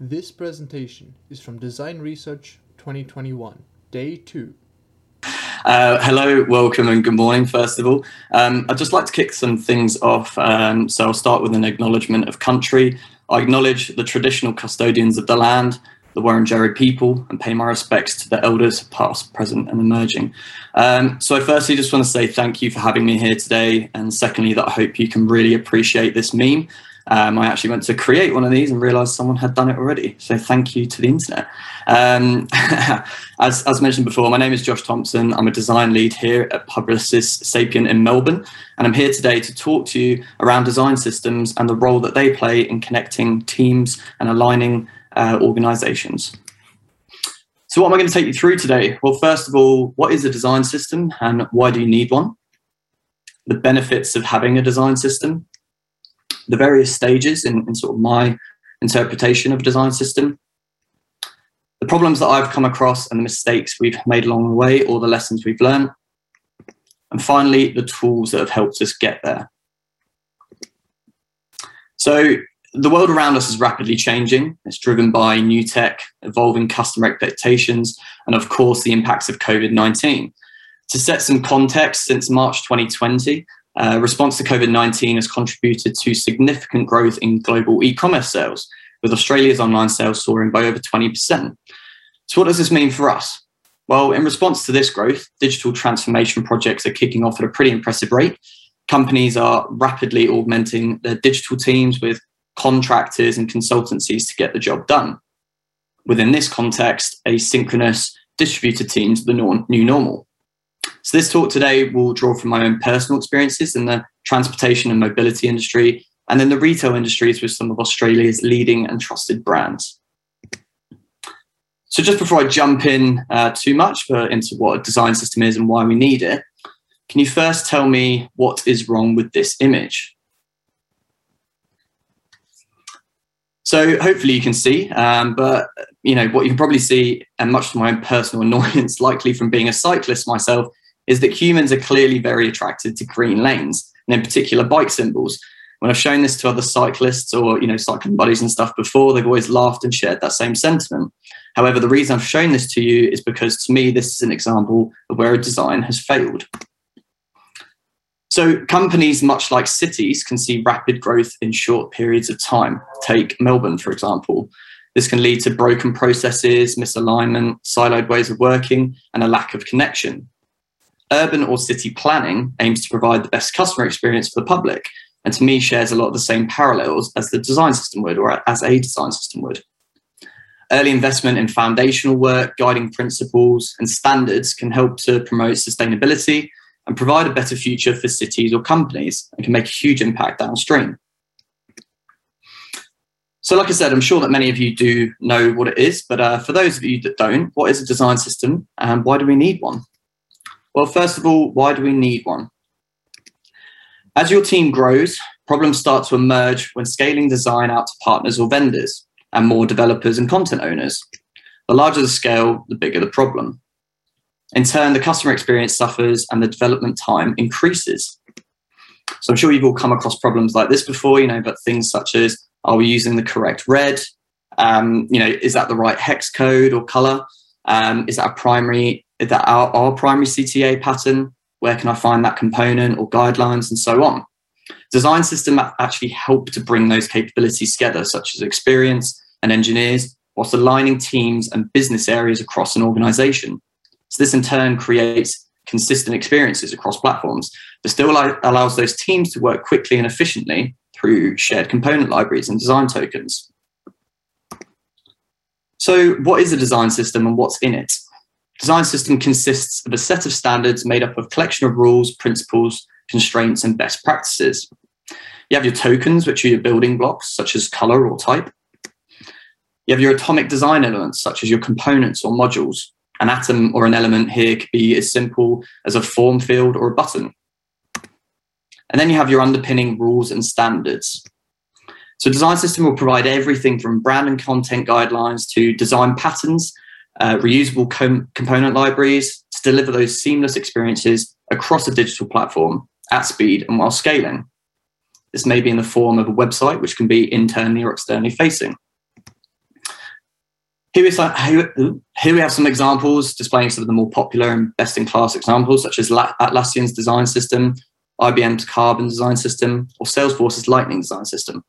This presentation is from Design Research 2021, Day 2. Uh, hello, welcome, and good morning, first of all. Um, I'd just like to kick some things off. Um, so I'll start with an acknowledgement of country. I acknowledge the traditional custodians of the land, the Wurundjeri people, and pay my respects to the elders, past, present, and emerging. Um, so, I firstly just want to say thank you for having me here today, and secondly, that I hope you can really appreciate this meme. Um, I actually went to create one of these and realized someone had done it already. So thank you to the internet. Um, as, as mentioned before, my name is Josh Thompson. I'm a design lead here at Publicis Sapient in Melbourne. And I'm here today to talk to you around design systems and the role that they play in connecting teams and aligning uh, organizations. So what am I going to take you through today? Well, first of all, what is a design system and why do you need one? The benefits of having a design system the various stages in, in sort of my interpretation of a design system, the problems that I've come across and the mistakes we've made along the way, or the lessons we've learned, and finally, the tools that have helped us get there. So, the world around us is rapidly changing. It's driven by new tech, evolving customer expectations, and of course, the impacts of COVID 19. To set some context, since March 2020, uh, response to COVID 19 has contributed to significant growth in global e commerce sales, with Australia's online sales soaring by over 20%. So, what does this mean for us? Well, in response to this growth, digital transformation projects are kicking off at a pretty impressive rate. Companies are rapidly augmenting their digital teams with contractors and consultancies to get the job done. Within this context, asynchronous distributed teams are the new normal. So this talk today will draw from my own personal experiences in the transportation and mobility industry, and then the retail industries with some of Australia's leading and trusted brands. So just before I jump in uh, too much for, into what a design system is and why we need it, can you first tell me what is wrong with this image? So hopefully you can see, um, but you know what you can probably see, and much to my own personal annoyance, likely from being a cyclist myself, is that humans are clearly very attracted to green lanes, and in particular bike symbols. When I've shown this to other cyclists or you know cycling buddies and stuff before, they've always laughed and shared that same sentiment. However, the reason I've shown this to you is because to me this is an example of where a design has failed. So companies, much like cities, can see rapid growth in short periods of time. Take Melbourne, for example. This can lead to broken processes, misalignment, siloed ways of working, and a lack of connection urban or city planning aims to provide the best customer experience for the public, and to me shares a lot of the same parallels as the design system would, or as a design system would. Early investment in foundational work, guiding principles, and standards can help to promote sustainability and provide a better future for cities or companies and can make a huge impact downstream. So, like I said, I'm sure that many of you do know what it is, but uh, for those of you that don't, what is a design system and why do we need one? Well, first of all, why do we need one? As your team grows, problems start to emerge when scaling design out to partners or vendors and more developers and content owners. The larger the scale, the bigger the problem. In turn, the customer experience suffers and the development time increases. So I'm sure you've all come across problems like this before, you know, but things such as are we using the correct red? Um, you know, is that the right hex code or color? Um, is that a primary that our, our primary CTA pattern, where can I find that component or guidelines and so on. Design system actually help to bring those capabilities together, such as experience and engineers, whilst aligning teams and business areas across an organization. So this in turn creates consistent experiences across platforms, but still allows those teams to work quickly and efficiently through shared component libraries and design tokens. So what is a design system and what's in it? Design system consists of a set of standards made up of collection of rules, principles, constraints, and best practices. You have your tokens, which are your building blocks, such as color or type. You have your atomic design elements, such as your components or modules. An atom or an element here could be as simple as a form field or a button. And then you have your underpinning rules and standards. So design system will provide everything from brand and content guidelines to design patterns uh, reusable com- component libraries to deliver those seamless experiences across a digital platform at speed and while scaling. This may be in the form of a website, which can be internally or externally facing. Here we, here we have some examples displaying some of the more popular and best-in-class examples, such as Atlassian's design system, IBM's Carbon design system, or Salesforce's Lightning design system.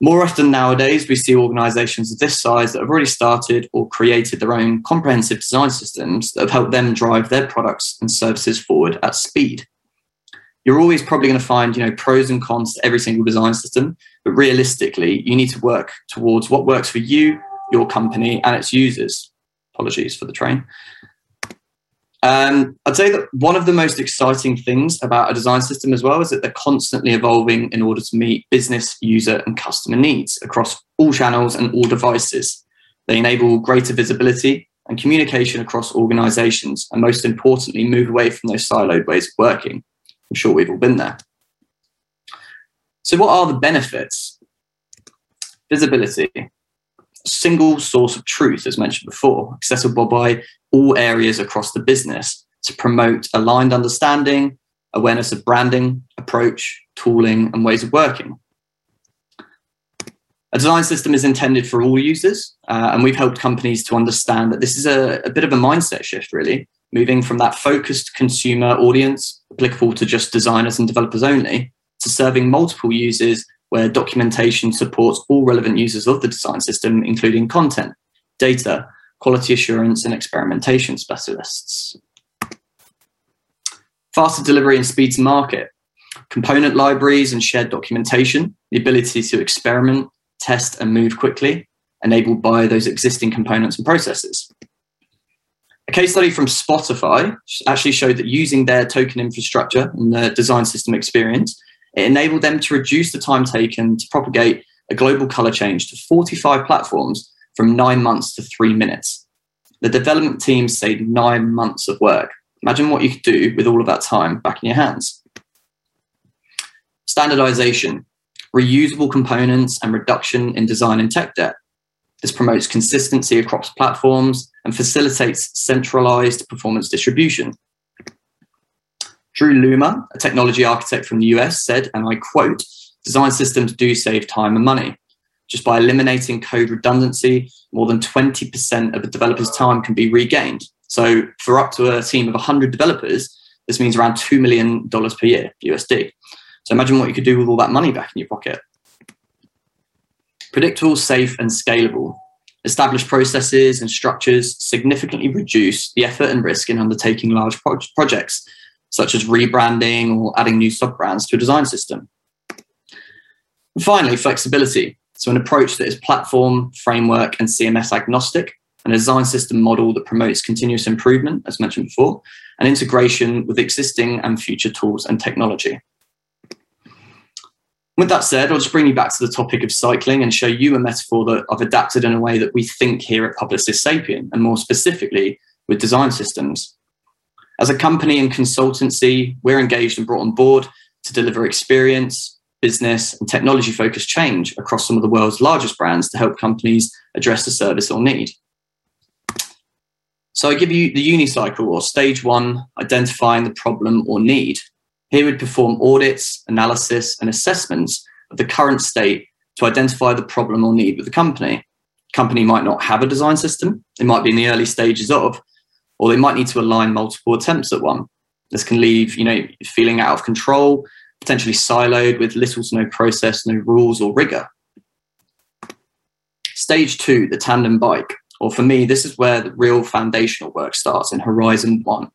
More often nowadays, we see organizations of this size that have already started or created their own comprehensive design systems that have helped them drive their products and services forward at speed. You're always probably going to find, you know, pros and cons to every single design system, but realistically, you need to work towards what works for you, your company, and its users. Apologies for the train. Um, I'd say that one of the most exciting things about a design system as well is that they're constantly evolving in order to meet business, user, and customer needs across all channels and all devices. They enable greater visibility and communication across organizations, and most importantly, move away from those siloed ways of working. I'm sure we've all been there. So, what are the benefits? Visibility, single source of truth, as mentioned before, accessible by all areas across the business to promote aligned understanding, awareness of branding, approach, tooling, and ways of working. A design system is intended for all users, uh, and we've helped companies to understand that this is a, a bit of a mindset shift, really, moving from that focused consumer audience applicable to just designers and developers only to serving multiple users where documentation supports all relevant users of the design system, including content, data, quality assurance, and experimentation specialists. Faster delivery and speed to market, component libraries and shared documentation, the ability to experiment, test, and move quickly, enabled by those existing components and processes. A case study from Spotify actually showed that using their token infrastructure and the design system experience, it enabled them to reduce the time taken to propagate a global color change to 45 platforms from nine months to three minutes. The development team saved nine months of work. Imagine what you could do with all of that time back in your hands. Standardization, reusable components, and reduction in design and tech debt. This promotes consistency across platforms and facilitates centralized performance distribution. Drew Loomer, a technology architect from the US, said, and I quote, design systems do save time and money. Just by eliminating code redundancy, more than 20% of a developer's time can be regained. So, for up to a team of 100 developers, this means around $2 million per year, USD. So, imagine what you could do with all that money back in your pocket. Predictable, safe, and scalable. Established processes and structures significantly reduce the effort and risk in undertaking large pro- projects, such as rebranding or adding new sub brands to a design system. And finally, flexibility. So, an approach that is platform, framework, and CMS agnostic, and a design system model that promotes continuous improvement, as mentioned before, and integration with existing and future tools and technology. With that said, I'll just bring you back to the topic of cycling and show you a metaphor that I've adapted in a way that we think here at Publicis Sapient, and more specifically with design systems. As a company and consultancy, we're engaged and brought on board to deliver experience, business, and technology focused change across some of the world's largest brands to help companies address the service or need. So I give you the unicycle or stage one, identifying the problem or need. Here we'd perform audits, analysis, and assessments of the current state to identify the problem or need with the company. Company might not have a design system, it might be in the early stages of, or they might need to align multiple attempts at one. This can leave, you know, feeling out of control potentially siloed with little to no process, no rules or rigor. Stage two, the tandem bike, or for me, this is where the real foundational work starts in Horizon One.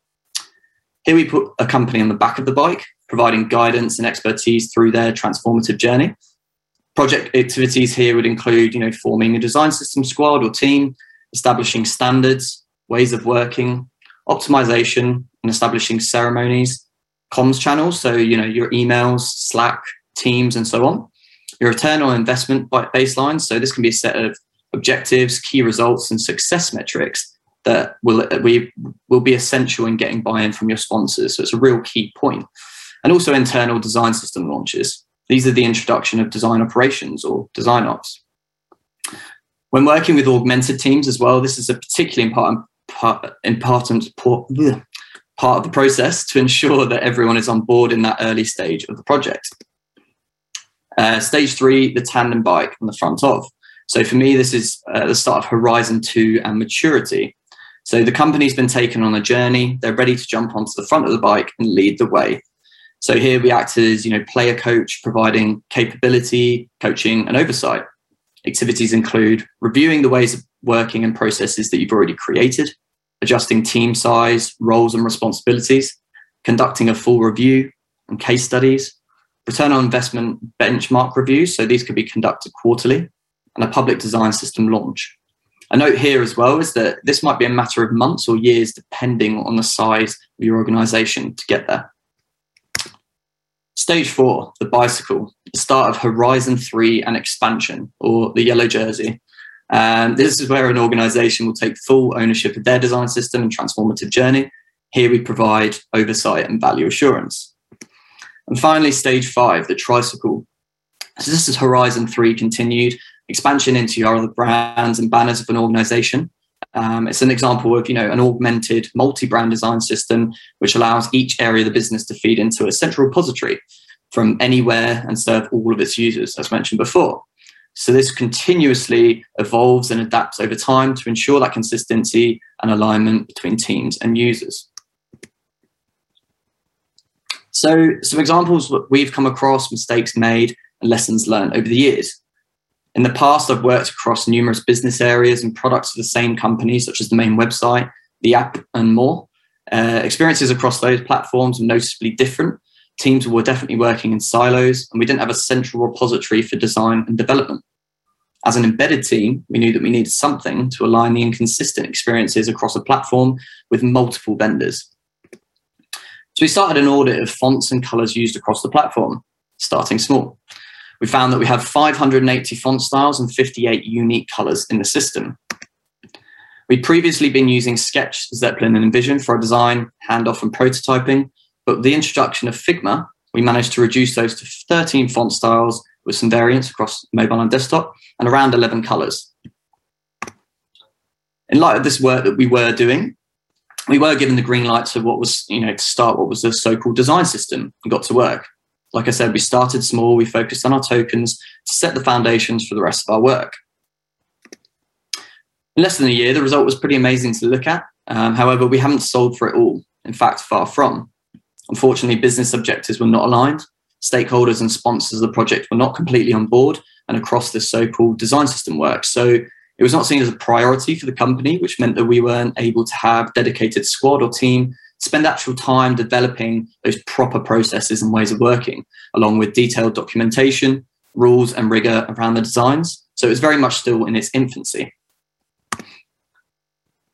Here we put a company on the back of the bike, providing guidance and expertise through their transformative journey. Project activities here would include, you know, forming a design system squad or team, establishing standards, ways of working, optimization, and establishing ceremonies, comms channels. So, you know, your emails, Slack, Teams, and so on. Your return on investment baseline. So, this can be a set of objectives, key results, and success metrics that will we will be essential in getting buy-in from your sponsors. So, it's a real key point. And also internal design system launches. These are the introduction of design operations or design ops. When working with augmented teams as well, this is a particularly important part, important part of the process to ensure that everyone is on board in that early stage of the project. Uh, stage three, the tandem bike on the front of. So for me, this is uh, the start of Horizon 2 and maturity. So the company's been taken on a journey. They're ready to jump onto the front of the bike and lead the way. So here we act as, you know, player coach, providing capability, coaching, and oversight. Activities include reviewing the ways of working and processes that you've already created, adjusting team size, roles, and responsibilities, conducting a full review and case studies, return on investment benchmark reviews. So these could be conducted quarterly, and a public design system launch. A note here as well is that this might be a matter of months or years depending on the size of your organization to get there. Stage four, the bicycle, the start of Horizon 3 and expansion, or the yellow jersey. And this is where an organization will take full ownership of their design system and transformative journey. Here we provide oversight and value assurance. And finally, stage five, the tricycle. So this is Horizon 3 continued, expansion into your other brands and banners of an organization. Um, it's an example of you know an augmented multi-brand design system which allows each area of the business to feed into a central repository from anywhere and serve all of its users, as mentioned before. So this continuously evolves and adapts over time to ensure that consistency and alignment between teams and users. So some examples we've come across, mistakes made, and lessons learned over the years. In the past, I've worked across numerous business areas and products of the same company, such as the main website, the app, and more. Uh, experiences across those platforms were noticeably different. Teams were definitely working in silos, and we didn't have a central repository for design and development. As an embedded team, we knew that we needed something to align the inconsistent experiences across a platform with multiple vendors. So we started an audit of fonts and colors used across the platform, starting small we found that we have 580 font styles and 58 unique colors in the system. We'd previously been using Sketch, Zeplin, and InVision for our design, handoff, and prototyping, but the introduction of Figma, we managed to reduce those to 13 font styles with some variants across mobile and desktop and around 11 colors. In light of this work that we were doing, we were given the green light to what was, you know, to start what was the so-called design system and got to work. Like I said, we started small, we focused on our tokens to set the foundations for the rest of our work. In less than a year, the result was pretty amazing to look at. Um, however, we haven't sold for it all. In fact, far from. Unfortunately, business objectives were not aligned. Stakeholders and sponsors of the project were not completely on board and across this so called design system work. So it was not seen as a priority for the company, which meant that we weren't able to have dedicated squad or team spend actual time developing those proper processes and ways of working, along with detailed documentation, rules, and rigor around the designs. So it's very much still in its infancy.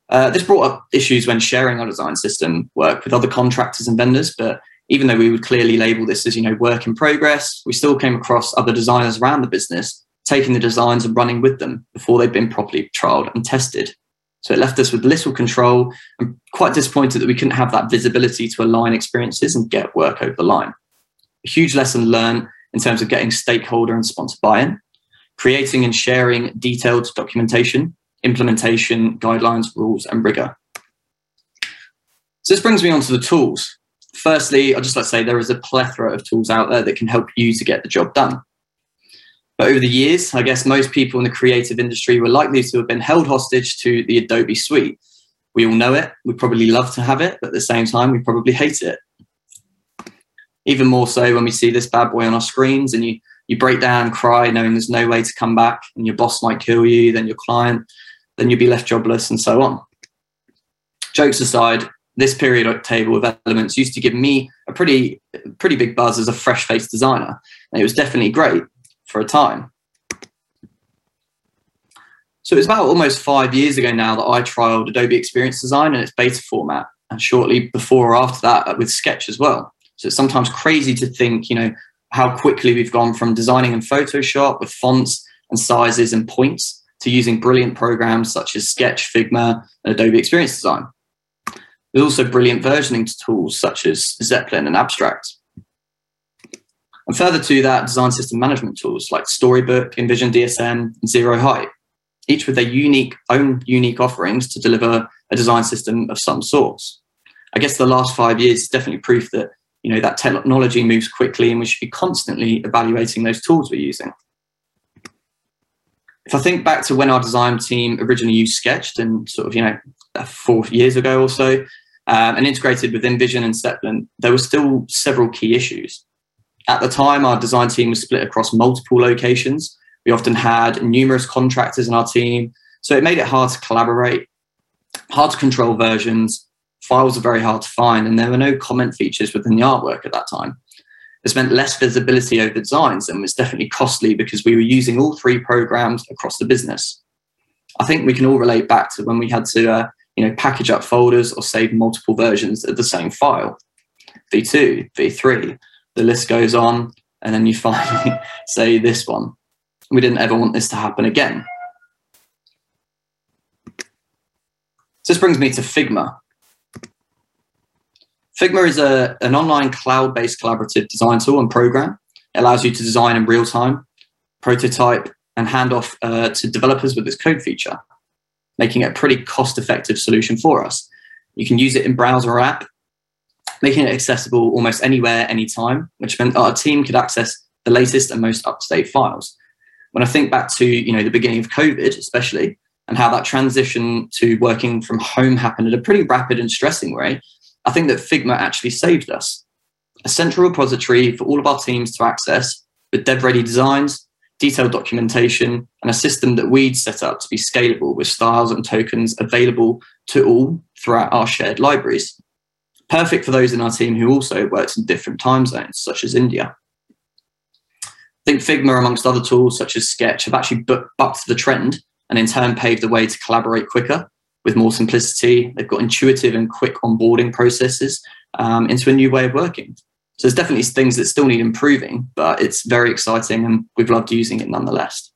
Uh, this brought up issues when sharing our design system work with other contractors and vendors, but even though we would clearly label this as you know work in progress, we still came across other designers around the business taking the designs and running with them before they'd been properly trialed and tested. So it left us with little control and quite disappointed that we couldn't have that visibility to align experiences and get work over the line. A huge lesson learned in terms of getting stakeholder and sponsor buy-in, creating and sharing detailed documentation, implementation, guidelines, rules, and rigor. So this brings me on to the tools. Firstly, I'd just like to say there is a plethora of tools out there that can help you to get the job done. But over the years, I guess most people in the creative industry were likely to have been held hostage to the Adobe suite. We all know it. We probably love to have it, but at the same time, we probably hate it. Even more so when we see this bad boy on our screens and you, you break down, cry, knowing there's no way to come back and your boss might kill you, then your client, then you'd be left jobless and so on. Jokes aside, this periodic table of elements used to give me a pretty, pretty big buzz as a fresh-faced designer. And it was definitely great for a time. So it was about almost five years ago now that I trialed Adobe Experience Design in its beta format, and shortly before or after that uh, with Sketch as well. So it's sometimes crazy to think, you know, how quickly we've gone from designing in Photoshop with fonts and sizes and points to using brilliant programs such as Sketch, Figma, and Adobe Experience Design. There's also brilliant versioning tools such as Zeplin and Abstract. And further to that, design system management tools like Storybook, InVision DSM, and zeroheight, each with their unique own unique offerings to deliver a design system of some sort. I guess the last five years is definitely proof that you know that technology moves quickly and we should be constantly evaluating those tools we're using. If I think back to when our design team originally used Sketched and sort of, you know, four years ago or so, um, and integrated with InVision and Zeplin, there were still several key issues. At the time, our design team was split across multiple locations. We often had numerous contractors in our team, so it made it hard to collaborate, hard to control versions. Files are very hard to find, and there were no comment features within the artwork at that time. This meant less visibility over designs and was definitely costly because we were using all three programs across the business. I think we can all relate back to when we had to, uh, you know, package up folders or save multiple versions of the same file. V2, V3, the list goes on, and then you finally say this one. We didn't ever want this to happen again. So this brings me to Figma. Figma is a, an online cloud-based collaborative design tool and program. It allows you to design in real time, prototype, and hand off uh, to developers with this code feature, making it a pretty cost-effective solution for us. You can use it in browser or app, making it accessible almost anywhere, anytime, which meant our team could access the latest and most up-to-date files. When I think back to you know the beginning of COVID, especially, and how that transition to working from home happened at a pretty rapid and stressing way, I think that Figma actually saved us. A central repository for all of our teams to access with dev ready designs, detailed documentation, and a system that we'd set up to be scalable with styles and tokens available to all throughout our shared libraries. Perfect for those in our team who also worked in different time zones, such as India. I think Figma, amongst other tools such as Sketch, have actually bucked the trend and in turn paved the way to collaborate quicker with more simplicity. They've got intuitive and quick onboarding processes um, into a new way of working. So there's definitely things that still need improving, but it's very exciting and we've loved using it nonetheless.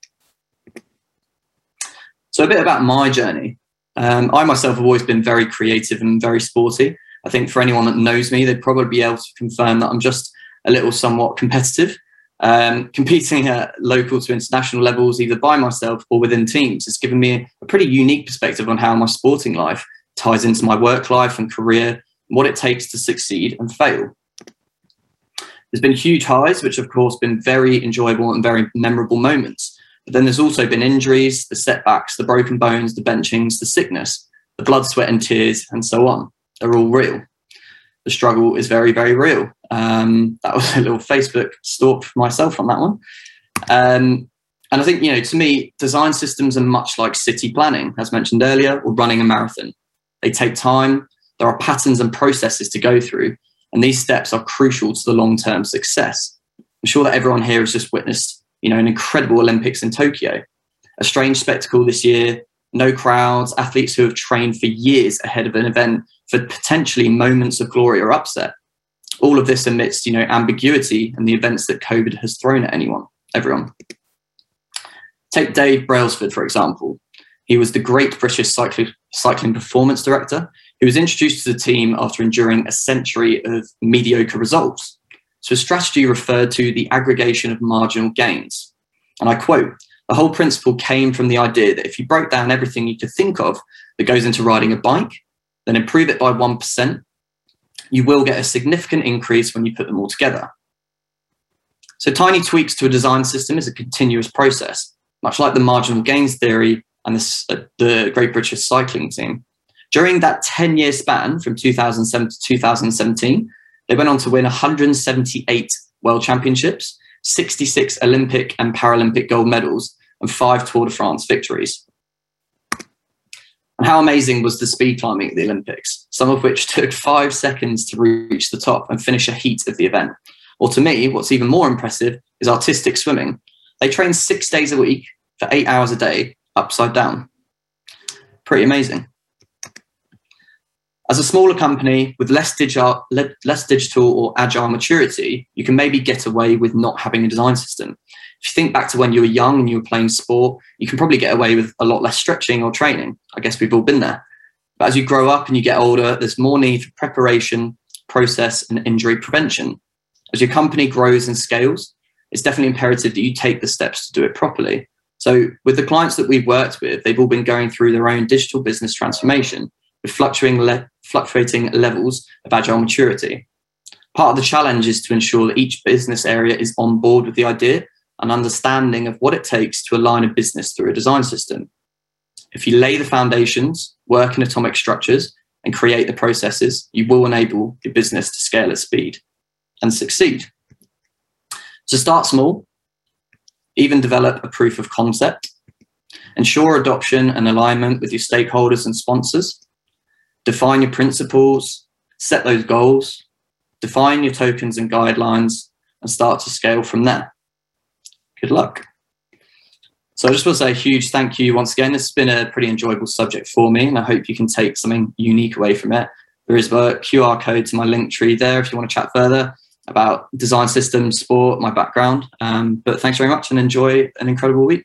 So a bit about my journey. Um, I myself have always been very creative and very sporty. I think for anyone that knows me, they'd probably be able to confirm that I'm just a little somewhat competitive. Um, competing at local to international levels, either by myself or within teams, has given me a pretty unique perspective on how my sporting life ties into my work life and career, and what it takes to succeed and fail. There's been huge highs, which of course, been very enjoyable and very memorable moments. But then there's also been injuries, the setbacks, the broken bones, the benchings, the sickness, the blood, sweat, and tears, and so on. They're all real the struggle is very, very real. Um, that was a little Facebook stalk for myself on that one. Um, and I think, you know, to me, design systems are much like city planning, as mentioned earlier, or running a marathon. They take time, there are patterns and processes to go through, and these steps are crucial to the long term success. I'm sure that everyone here has just witnessed, you know, an incredible Olympics in Tokyo, a strange spectacle this year, no crowds, athletes who have trained for years ahead of an event for potentially moments of glory or upset. All of this amidst, you know, ambiguity and the events that COVID has thrown at anyone, everyone. Take Dave Brailsford, for example. He was the great British cycling, cycling performance director He was introduced to the team after enduring a century of mediocre results. So his strategy referred to the aggregation of marginal gains. And I quote, the whole principle came from the idea that if you broke down everything you could think of that goes into riding a bike, then improve it by 1%, you will get a significant increase when you put them all together. So tiny tweaks to a design system is a continuous process, much like the marginal gains theory and the, uh, the Great British Cycling Team. During that 10 year span from 2007 to 2017, they went on to win 178 World Championships, 66 Olympic and Paralympic gold medals, and five Tour de France victories. And how amazing was the speed climbing at the Olympics, some of which took five seconds to reach the top and finish a heat of the event. Or to me, what's even more impressive is artistic swimming. They train six days a week for eight hours a day, upside down. Pretty amazing. As a smaller company with less digital, less digital or agile maturity, you can maybe get away with not having a design system. If you think back to when you were young and you were playing sport, you can probably get away with a lot less stretching or training. I guess we've all been there. But as you grow up and you get older, there's more need for preparation, process, and injury prevention. As your company grows and scales, it's definitely imperative that you take the steps to do it properly. So, with the clients that we've worked with, they've all been going through their own digital business transformation with fluctuating, le- fluctuating levels of agile maturity. Part of the challenge is to ensure that each business area is on board with the idea an understanding of what it takes to align a business through a design system. If you lay the foundations, work in atomic structures, and create the processes, you will enable your business to scale at speed and succeed. So start small, even develop a proof of concept, ensure adoption and alignment with your stakeholders and sponsors, define your principles, set those goals, define your tokens and guidelines, and start to scale from there. Good luck. So I just want to say a huge thank you once again. This has been a pretty enjoyable subject for me, and I hope you can take something unique away from it. There is a QR code to my Linktree there if you want to chat further about design systems, sport, my background. Um, but thanks very much and enjoy an incredible week.